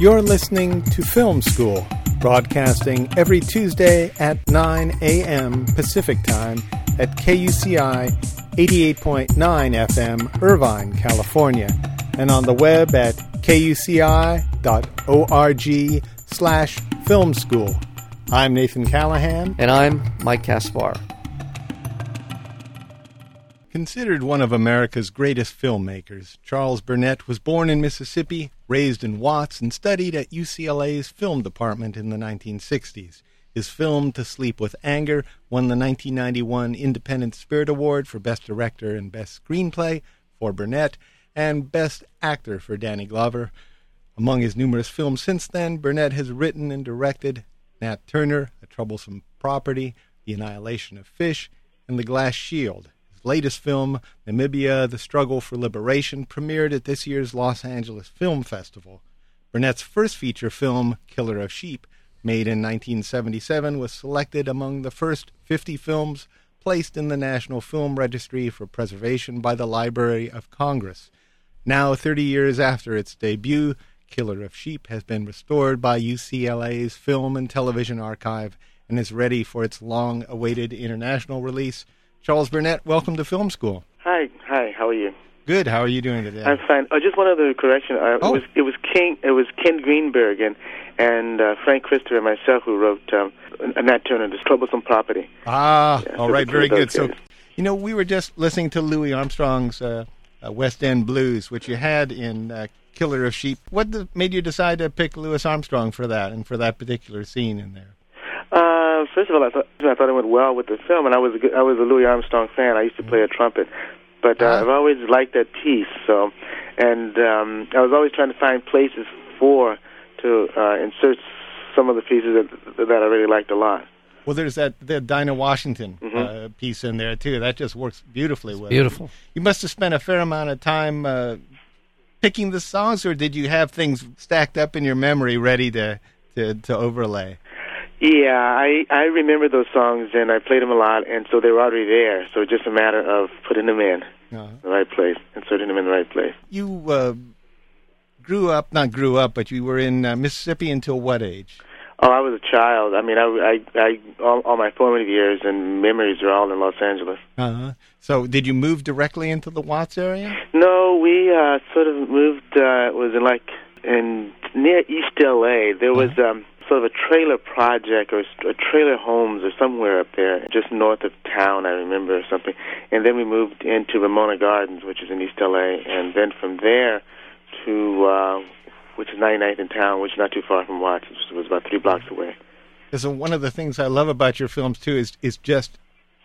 You're listening to Film School, broadcasting every Tuesday at 9 a.m. Pacific Time at KUCI 88.9 FM, Irvine, California, and on the web at kuci.org slash film school. I'm Nathan Callahan. And I'm Mike Kaspar. Considered one of America's greatest filmmakers, Charles Burnett was born in Mississippi, raised in Watts, and studied at UCLA's film department in the 1960s. His film To Sleep with Anger won the 1991 Independent Spirit Award for Best Director and Best Screenplay for Burnett and Best Actor for Danny Glover. Among his numerous films since then, Burnett has written and directed Nat Turner, A Troublesome Property, The Annihilation of Fish, and The Glass Shield. Latest film, Namibia, The Struggle for Liberation, premiered at this year's Los Angeles Film Festival. Burnett's first feature film, Killer of Sheep, made in 1977, was selected among the first 50 films placed in the National Film Registry for preservation by the Library of Congress. Now, 30 years after its debut, Killer of Sheep has been restored by UCLA's Film and Television Archive and is ready for its long awaited international release. Charles Burnett, welcome to Film School. Hi, hi, how are you? Good. How are you doing today? I'm fine. Oh, just one other correction. Uh, Oh. It was it was King it was Ken Greenberg and and uh, Frank Christopher and myself who wrote um, Nat Turner, "This Troublesome Property." Ah, Yeah, all so right, very good. So, you know, we were just listening to Louis Armstrong's uh, uh, West End Blues, which you had in uh, Killer of Sheep. What the, made you decide to pick Louis Armstrong for that and for that particular scene in there? First of all, I thought I thought it went well with the film, and I was a good, I was a Louis Armstrong fan. I used to play a trumpet, but uh, Ah. I've always liked that piece. So, and um, I was always trying to find places for to uh, insert some of the pieces that that I really liked a lot. Well, there's that the Dinah Washington Mm-hmm. uh, piece in there too. That just works beautifully with it. Beautiful. You must have spent a fair amount of time uh, picking the songs, or did you have things stacked up in your memory ready to to, to overlay? Yeah, I I remember those songs and I played them a lot, and so they were already there. So it's just a matter of putting them in Uh, the right place, inserting them in the right place. you uh, grew up, not grew up, but you were in uh, Mississippi until what age? Oh, I was a child. I mean, I I, I all, all my formative years and memories are all in Los Angeles. Uh-huh. So, did you move directly into the Watts area? No, we uh, sort of moved. Uh, it was in like in near East LA. There was um, sort of a trailer project or a trailer homes or somewhere up there, just north of town. I remember or something. And then we moved into Ramona Gardens, which is in East LA, and then from there to uh, which is 99th in town, which is not too far from Watts. It was about three blocks away. Because one of the things I love about your films too is is just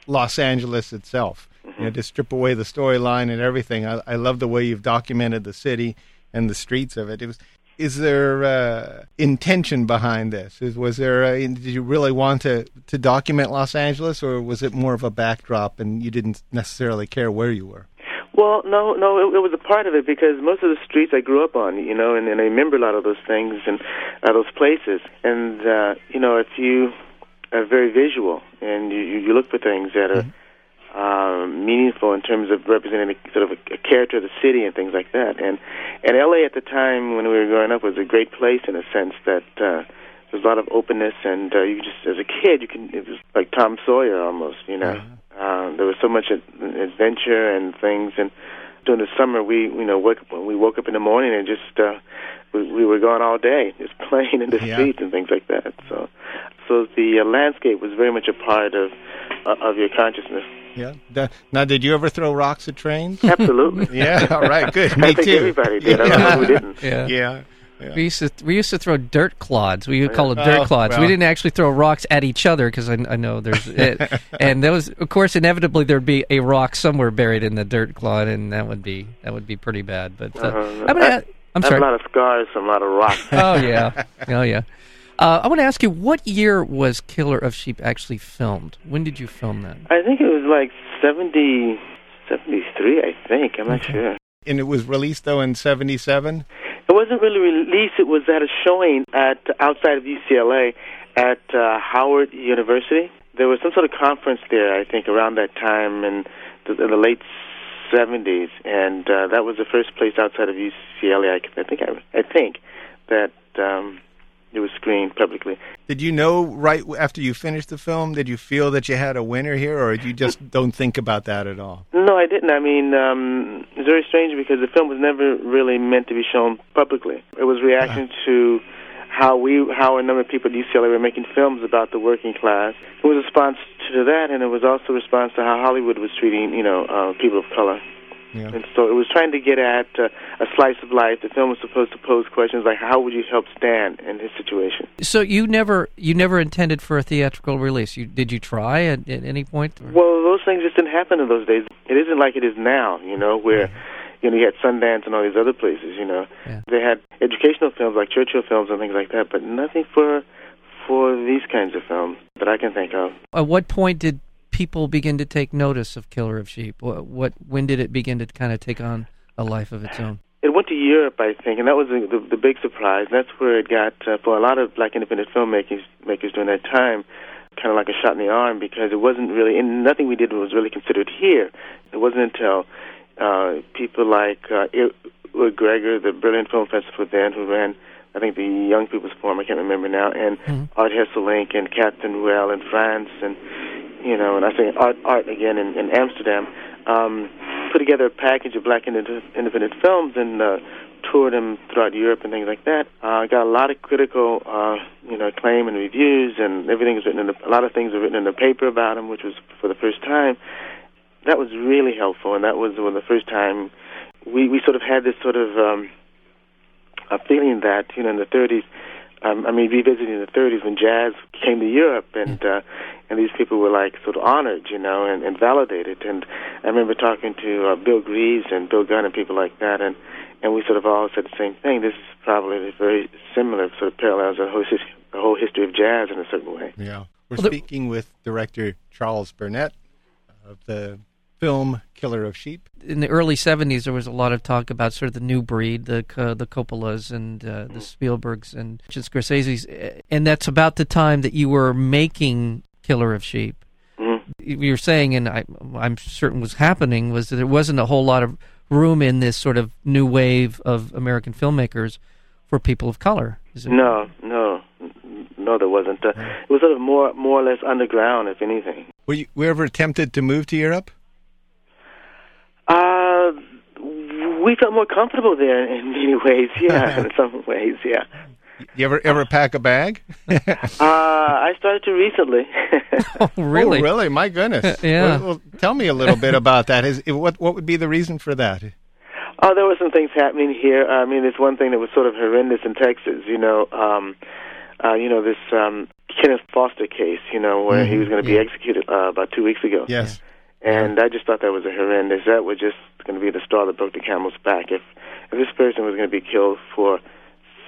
Los Angeles itself. You know, to strip away the storyline and everything. I, I love the way you've documented the city and the streets of it. It was. Is there uh, intention behind this? Is, was there? A, did you really want to to document Los Angeles, or was it more of a backdrop and you didn't necessarily care where you were? Well, no, no, it, it was a part of it because most of the streets I grew up on, you know, and, and I remember a lot of those things and uh, those places. And uh, you know, if you are very visual and you, you you look for things that are um, meaningful in terms of representing a, sort of a, a character of the city and things like that. And and LA at the time when we were growing up was a great place in a sense that. Uh, there's a lot of openness, and uh, you just, as a kid, you can. It was like Tom Sawyer almost, you know. Uh, there was so much adventure and things, and during the summer, we, you know, woke up, we woke up in the morning and just uh, we, we were gone all day, just playing in the Yeah. streets and things like that. So, so the uh, landscape was very much a part of uh, of your consciousness. Yeah. Da- Now, did you ever throw rocks at trains? Absolutely. yeah. All right. Good. Me I think too. everybody did. I don't know who didn't. Yeah. Yeah. yeah. We used to we used to throw dirt clods. We would call it dirt Oh, clods. well. We didn't actually throw rocks at each other because I, I know there's it. and there was, of course, inevitably there'd be a rock somewhere buried in the dirt clod, and that would be that would be pretty bad. But uh, Uh-huh. I'm gonna. I- a- I'm I have sorry. a lot of scars from a lot of rocks. Oh yeah. Oh yeah. Uh, I want to ask you, what year was Killer of Sheep actually filmed? When did you film that? I think it was like 70, 73, I think. I'm not sure. And it was released though in '77. It wasn't really released. It was at a showing at outside of UCLA at uh, Howard University. There was some sort of conference there, I think, around that time in the, in the late 70s, and uh, that was the first place outside of UCLA. I, I think I, I think that um, it was screened publicly. Did you know right after you finished the film? Did you feel that you had a winner here, or you just don't think about that at all? No, I didn't. I mean, um, it's very strange because the film was never really meant to be shown publicly. It was reaction uh. to how we, how a number of people at UCLA were making films about the working class. It was a response to that, and it was also a response to how Hollywood was treating, you know, uh, people of color. Yeah. And so it was trying to get at uh, a slice of life. The film was supposed to pose questions like, "How would you help Stan in his situation?" So you never, you never intended for a theatrical release. You did you try at, at any point? Or? Well, those things just didn't happen in those days. It isn't like it is now, you know, where. You know, you had Sundance and all these other places. You know, yeah. they had educational films like Churchill films and things like that, but nothing for for these kinds of films that I can think of. At what point did people begin to take notice of Killer of Sheep? What, what when did it begin to kind of take on a life of its own? It went to Europe, I think, and that was the, the, the big surprise. That's where it got uh, for a lot of black independent filmmakers makers during that time, kind of like a shot in the arm because it wasn't really, and nothing we did was really considered here. It wasn't until uh, people like uh, Gregor, the Berlin film festival then, who ran I think the Young People's Forum, I can't remember now, and mm-hmm. Art Hesselink and Catherine Ruelle in France, and you know, and I think art, art again in, in Amsterdam, um, put together a package of black independent films and uh, toured them throughout Europe and things like that. I uh, got a lot of critical, uh, you know, acclaim and reviews, and everything was written in the, a lot of things were written in the paper about them, which was for the first time. That was really helpful, and that was when the first time we we sort of had this sort of um, a feeling that you know in the 30s um, I mean, revisiting the 30s when jazz came to Europe, and uh, and these people were like sort of honored, you know, and, and validated. And I remember talking to uh, Bill Greaves and Bill Gunn and people like that, and and we sort of all said the same thing. This is probably very similar, sort of parallels the whole, the whole history of jazz in a certain way. Yeah, we're well, speaking with director Charles Burnett of the film Killer of Sheep. In the early 70s, there was a lot of talk about sort of the new breed, the uh, the Coppolas and uh, the Spielbergs and just Scorsese's. And that's about the time that you were making Killer of Sheep. Mm-hmm. You're saying, and I, I'm certain was happening, was that there wasn't a whole lot of room in this sort of new wave of American filmmakers for people of color. No, no, no, there wasn't. Uh, it was sort of more, more or less underground, if anything. Were you, were you ever tempted to move to Europe? Uh, we felt more comfortable there in many ways. Yeah, in some ways. Yeah. You ever ever pack a bag? uh, I started to recently. oh, really? Oh, really? My goodness. yeah. Well, well, tell me a little bit about that. Is what what would be the reason for that? Oh, there were some things happening here. I mean, there's one thing that was sort of horrendous in Texas. You know, um, uh, you know this um, Kenneth Foster case. You know, where mm-hmm. he was going to be yeah. executed uh, about two weeks ago. Yes. And I just thought that was a horrendous. That was just going to be the straw that broke the camel's back. If if this person was going to be killed for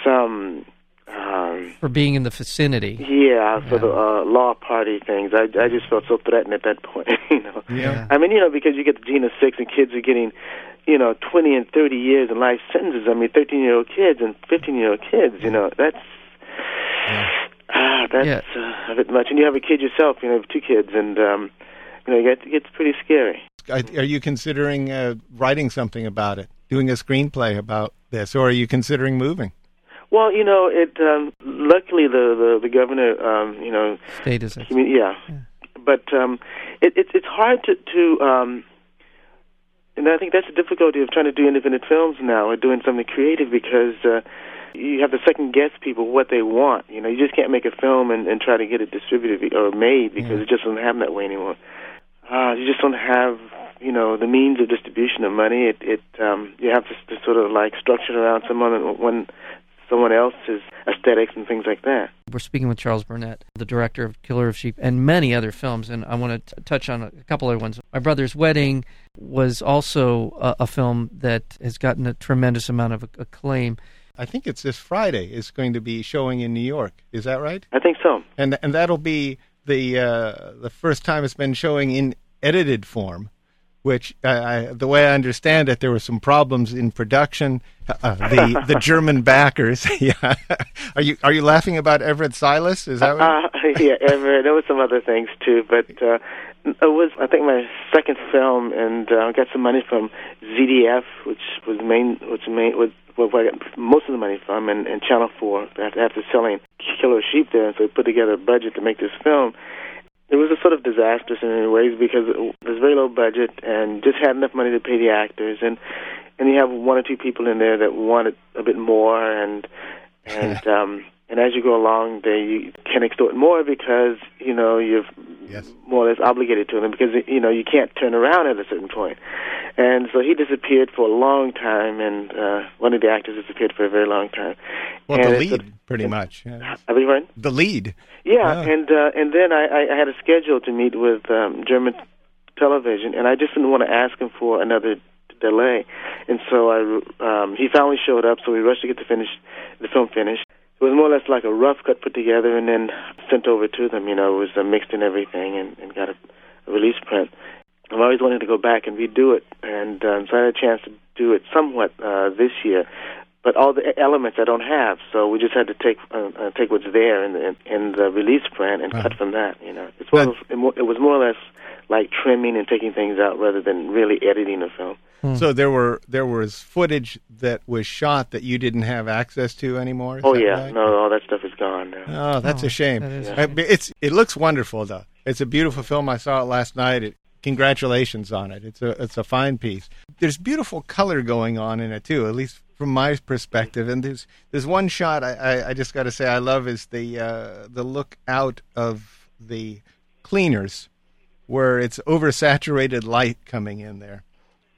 some um, for being in the vicinity, yeah, for yeah. the uh, law party things, I I just felt so threatened at that point. you know, yeah. I mean, you know, because you get the gene of six, and kids are getting, you know, twenty and thirty years in life sentences. I mean, thirteen year old kids and fifteen year old kids. You know, that's. Yeah. Ah, that's yeah. uh, a bit much. And you have a kid yourself, you know, two kids, and um, you know, it gets pretty scary. Are you considering uh, writing something about it, doing a screenplay about this, or are you considering moving? Well, you know, it. Um, luckily, the the, the governor, um, you know, state is it? Yeah. yeah, but um, it, it, it's hard to to. Um, and I think that's the difficulty of trying to do independent films now, or doing something creative, because uh, you have to second guess people what they want. You know, you just can't make a film and, and try to get it distributed or made because yeah. it just doesn't happen that way anymore uh, you just don't have you know the means of distribution of money. It it um, you have to, to sort of like structure it around someone when someone else's aesthetics and things like that. We're speaking with Charles Burnett, the director of Killer of Sheep and many other films, and I want to t- touch on a couple other ones. My Brother's Wedding was also a, a film that has gotten a tremendous amount of acclaim. I think it's this Friday. It's going to be showing in New York. Is that right? I think so. And and that'll be the uh, the first time it's been showing in edited form, which uh, I, the way I understand it, there were some problems in production. Uh, the the German backers. yeah, are you are you laughing about Everett Silas? Is that right? Uh, yeah, Everett. There were some other things too, but uh, it was I think my second film, and uh, I got some money from ZDF, which was main which main was where I got most of the money from, and, and Channel 4 after, after selling Killer Sheep there, and so they put together a budget to make this film. It was a sort of disastrous in many ways because it was very low budget and just had enough money to pay the actors, and and you have one or two people in there that wanted a bit more, and and um, and as you go along, they you can extort more because you know you're Yes. more or less obligated to them because you know you can't turn around at a certain point. And so he disappeared for a long time, and uh, one of the actors disappeared for a very long time. Well, and the lead, pretty much. Yeah. I pardon? The lead. Yeah, Yeah. and uh, and then I, I I had a schedule to meet with um, German television, and I just didn't want to ask him for another delay, and so I um, he finally showed up, so we rushed to get the finish the film finished. Was more or less like a rough cut put together and then sent over to them. You know, it was uh, mixed and everything, and, and got a, a release print. I've always wanted to go back and redo it, and um, so I had a chance to do it somewhat uh, this year. But all the elements I don't have, so we just had to take uh, uh, take what's there in the in the release print and cut Uh-huh. from that. You know, it's it it was more or less like trimming and taking things out rather than really editing a film. So there were there was footage that was shot that you didn't have access to anymore. is oh yeah, right? no, all that stuff is gone now. Oh, that's Oh, a shame. that is a but It's it looks wonderful though. It's a beautiful film. I saw it last night. It, congratulations on it. It's a it's a fine piece. There's beautiful color going on in it too, at least from my perspective. And there's there's one shot I, I, I just got to say I love is the uh, the look out of the cleaners where it's oversaturated light coming in there.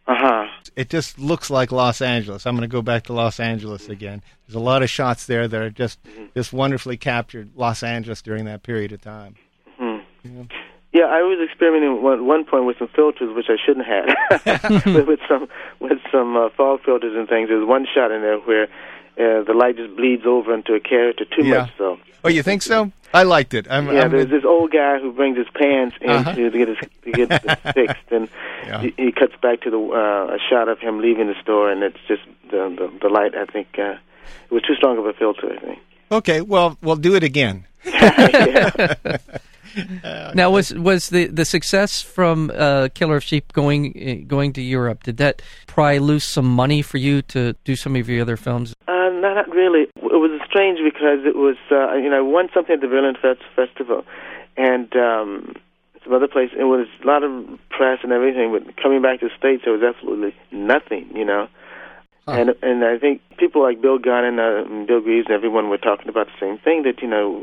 Uh huh. It just looks like Los Angeles. I'm going to go back to Los Angeles again. There's a lot of shots there that are just just wonderfully captured Los Angeles during that period of time. Hmm. Yeah. Yeah, I was experimenting at one, one point with some filters, which I shouldn't have, with, with some with some uh, fog filters and things. There's one shot in there where uh, the light just bleeds over into a character too Yeah. much. So Oh, you think so? I liked it. I'm, yeah, I'm- there's this old guy who brings his pants in Uh-huh. to, to get his to get this fixed, and Yeah. he, he cuts back to the uh, a shot of him leaving the store, and it's just the the, the light. I think uh, it was too strong of a filter. I think. okay. Well, we'll do it again. Now, was was the, the success from uh, Killer of Sheep going uh, going to Europe? Did that pry loose some money for you to do some of your other films? Not really. It was strange because it was, uh, you know, I won something at the Berlin Fest- Festival, and um, some other place. It was a lot of press and everything, but coming back to the States, there was absolutely nothing, you know. Huh. And and I think people like Bill Gunn and, uh, Bill Greaves and everyone were talking about the same thing that you know,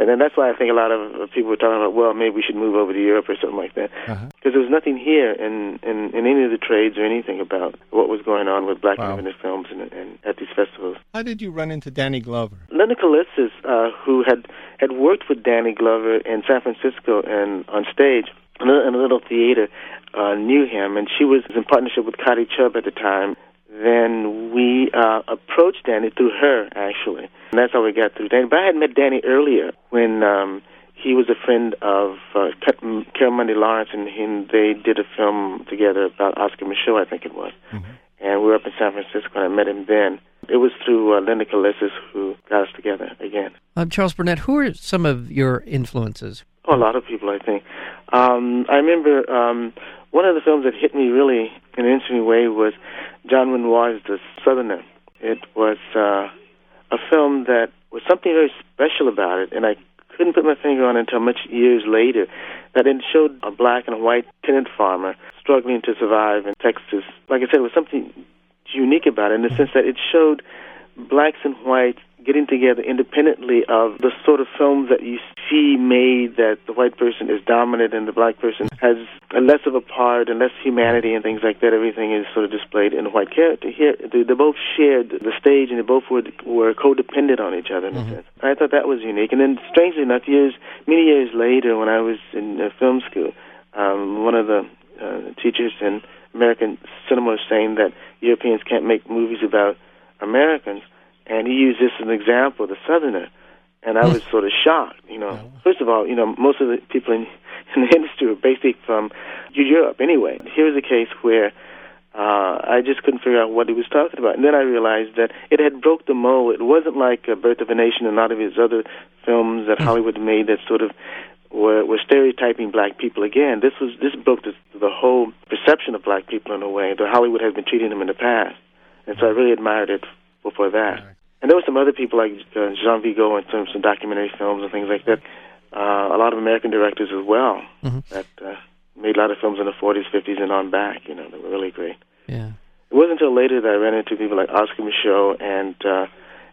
and then that's why I think a lot of people were talking about well maybe we should move over to Europe or something like that Uh-huh. because there was nothing here in, in in any of the trades or anything about what was going on with black Wow. independent films and, and at these festivals. How did you run into Danny Glover? Linda Calistis, uh, who had had worked with Danny Glover in San Francisco and on stage in a, in a little theater, uh, knew him, and she was in partnership with Cotty Chubb at the time. Then we uh, approached Danny through her, actually, and that's how we got through Danny. But I had met Danny earlier when um, he was a friend of uh, Ca- Carol Munday Lawrence, and, he, and they did a film together about Oscar Micheaux, I think it was and we were up in San Francisco, and I met him then. It was through uh, Linda Calistis who got us together again. Um, Charles Burnett, who are some of your influences? Oh, a lot of people, I think. Um, I remember um, one of the films that hit me really in an interesting way was John Renoir's The Southerner. It was uh, a film that was something very special about it, and I couldn't put my finger on it until much years later. That it showed a black and a white tenant farmer struggling to survive in Texas. Like I said, it was something unique about it in the sense that it showed blacks and whites getting together independently of the sort of films that you see made that the white person is dominant and the black person has a less of a part and less humanity and things like that. Everything is sort of displayed in a white character. Here, they, they both shared the stage and they both were were codependent on each other sense. I thought that was unique. And then, strangely enough, years many years later, when I was in uh, film school, um, one of the uh, teachers in American cinema was saying that Europeans can't make movies about Americans, and he used this as an example, the Southerner. And I was sort of shocked, you know. First of all, you know, most of the people in, in the industry are basically from Europe anyway. Here was a case where uh, I just couldn't figure out what he was talking about. And then I realized that it had broke the mold. It wasn't like uh, Birth of a Nation and a lot of his other films that Hollywood made that sort of were, were stereotyping black people again. This was this broke the, the whole perception of black people in a way that Hollywood has been treating them in the past. and so I really admired it for that. And there were some other people like uh, Jean Vigo and some, some documentary films and things like that. Uh, a lot of American directors as well Mm-hmm. that uh, made a lot of films in the 40s, 50s, and on back. You know, they were really great. Yeah. It wasn't until later that I ran into people like Oscar Micheaux and uh,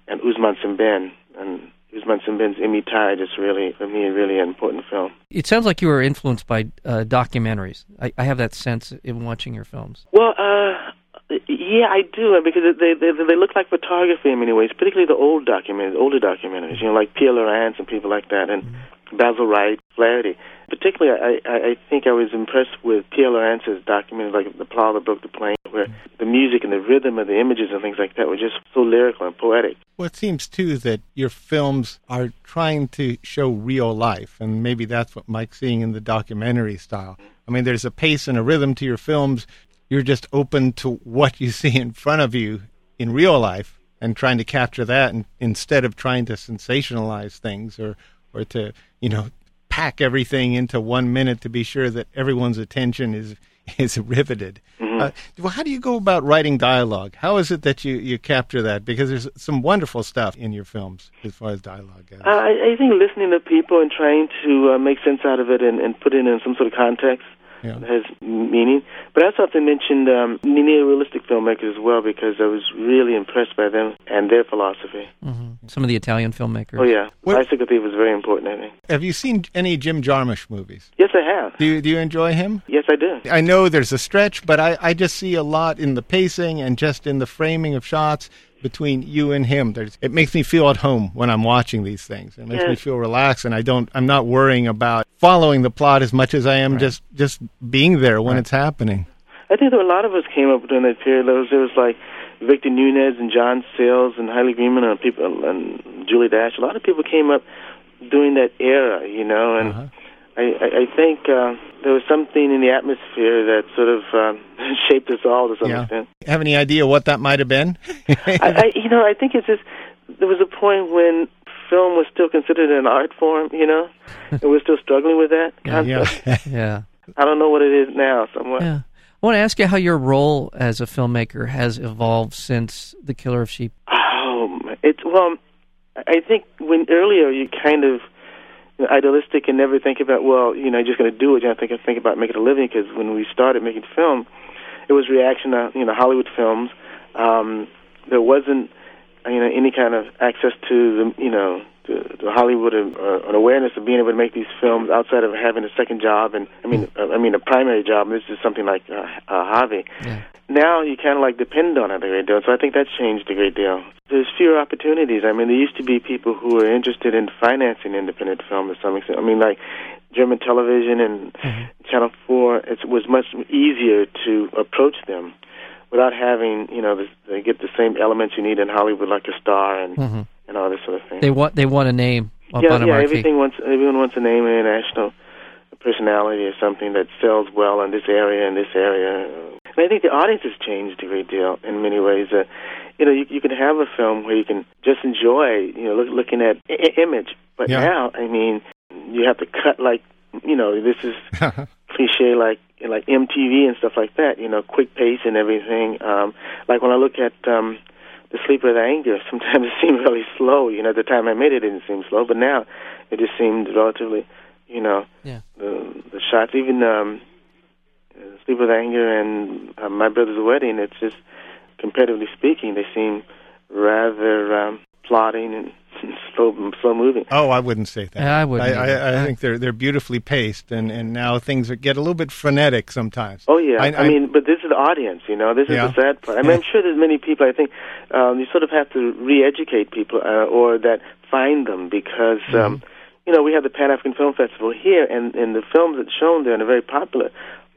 and Ousmane Sembène. And Ousmane Sembène's Imi Tide is really, for me, a really an important film. It sounds like you were influenced by uh, documentaries. I, I have that sense in watching your films. Well, uh, yeah, I do, uh, because they they they look like photography in many ways, particularly the old documentaries, older documentaries, you know, like Pare Lorentz and people like that, and Basil Wright, Flaherty. Particularly, I, I think I was impressed with Pare Lorentz's documentaries, like The Plow That Broke the Plain, where the music and the rhythm of the images and things like that were just so lyrical and poetic. Well, it seems too that your films are trying to show real life, and maybe that's what Mike's seeing in the documentary style. I mean, there's a pace and a rhythm to your films. You're just open to what you see in front of you in real life and trying to capture that, and, instead of trying to sensationalize things or or to you know pack everything into one minute to be sure that everyone's attention is is riveted. Uh, well, how do you go about writing dialogue? How is it that you, you capture that? Because there's some wonderful stuff in your films as far as dialogue goes. Uh, I, I think listening to people and trying to uh, make sense out of it and, and put it in some sort of context Yeah. has meaning. But I also have to mention um, neo-realistic filmmakers as well because I was really impressed by them and their philosophy. hmm Some of the Italian filmmakers. Oh yeah, What- Bicycle Thief was very important. I think. Have you seen any Jim Jarmusch movies? Yes, I have. Do you, do you enjoy him? Yes, I do. I know there's a stretch, but I, I just see a lot in the pacing and just in the framing of shots between you and him. There's, it makes me feel at home when I'm watching these things. It makes me feel relaxed, and I don't. I'm not worrying about following the plot as much as I am just just being there when it's happening. I think there were a lot of us came up during that period. There was, there was like Victor Nunez and John Sayles and Haile Gerima and people and Julie Dash. A lot of people came up during that era, you know, and Uh-huh. I, I, I think uh, there was something in the atmosphere that sort of um, shaped us all to some Yeah. extent. Have any idea what that might have been? I, I, you know, I think it's just there was a point when film was still considered an art form, you know, and we're still struggling with that concept. yeah. Yeah. I don't know what it is now, somewhat. Yeah. I want to ask you how your role as a filmmaker has evolved since The Killer of Sheep. Oh, it's well. I think when earlier you kind of you know, idealistic and never think about well, you know, you're just going to do it. You don't think think about making a living because when we started making film, it was reaction to you know Hollywood films. Um, there wasn't you know any kind of access to the you know to, to Hollywood or, or an awareness of being able to make these films outside of having a second job and I mean uh, I mean a primary job. This is something like uh, a hobby Yeah. Now you kind of like depend on it a great deal. So I think that's changed a great deal. There's fewer opportunities. I mean, there used to be people who were interested in financing independent film to some extent. I mean, like German television and Channel Four. It was much easier to approach them without having you know the, they get the same elements you need in Hollywood, like a star and Mhm. and all this sort of thing. They want they want a name yeah, yeah. Everything wants everyone wants a name, an international personality, or something that sells well in this area and this area. And I think the audience has changed a great deal in many ways. Uh, you know, you, you can have a film where you can just enjoy, you know, look, looking at I- I- image. But Yeah. now, I mean, you have to cut like, you know, this is cliche like like MTV and stuff like that. You know, quick pace and everything. Um, like when I look at um, the Sleeper with Anger, sometimes it seemed really slow. You know, at the time I made it, it didn't seem slow, but now it just seemed relatively, you know, Yeah. the the shots, even um, uh, Sleeper with Anger and uh, My Brother's Wedding. It's just comparatively speaking, they seem rather um, plotting and slow slow moving. Oh, I wouldn't say that. I wouldn't I. I, I think they're they're beautifully paced, and, and now things are, get a little bit frenetic sometimes. Oh yeah, I- I, I- mean, but this is the audience, you know. This is Yeah. the sad part. I mean, I'm sure there's many people. I think um, you sort of have to re-educate people, uh, or that find them because um, you know we have the Pan African Film Festival here, and and the films that's shown there and are very popular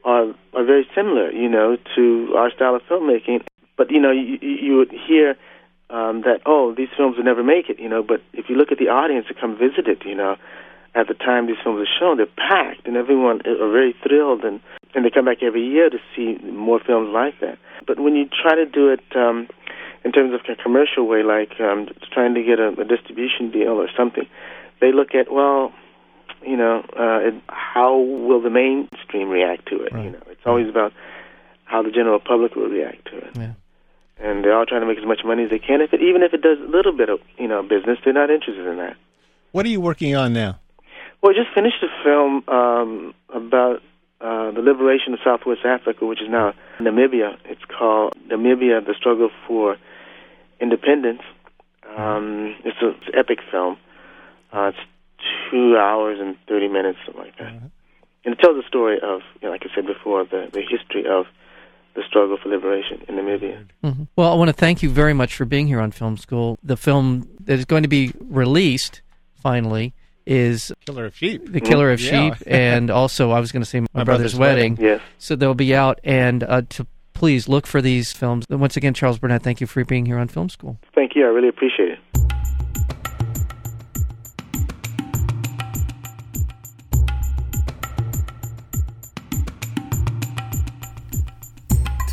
are are very similar, you know, to our style of filmmaking. But you know, you, you would hear um, that oh, these films would never make it, you know. But if you look at the audience that come visit it, you know, at the time these films are shown, they're packed, and everyone are very thrilled, and and they come back every year to see more films like that. But when you try to do it um, in terms of a commercial way, like um, trying to get a, a distribution deal or something, they look at well, you know, uh, it, how will the mainstream react to it? You know, it's always about how the general public will react to it. Yeah. and they're all trying to make as much money as they can. If it, even if it does a little bit of you know business, they're not interested in that. What are you working on now? Well, I just finished a film um, about uh, the liberation of Southwest Africa, which is now Namibia. It's called Namibia: The Struggle for Independence. Um, it's an epic film. Uh, it's two hours and thirty minutes, something like that, Uh-huh. and it tells the story of, you know, like I said before, the the history of the struggle for liberation in Namibia. Mhm. Well, I want to thank you very much for being here on Film School. The film that is going to be released finally is Killer of Sheep. The Killer of Yeah. Sheep, and also I was going to say My, My Brother's, Brother's Wedding. Wedding. Yes. So they'll be out, and uh, to please look for these films. And once again, Charles Burnett, thank you for being here on Film School. Thank you. I really appreciate it.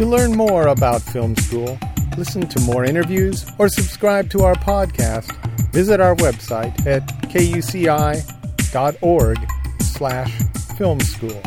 To learn more about Film School, listen to more interviews, or subscribe to our podcast, visit our website at kuci.org slash film school.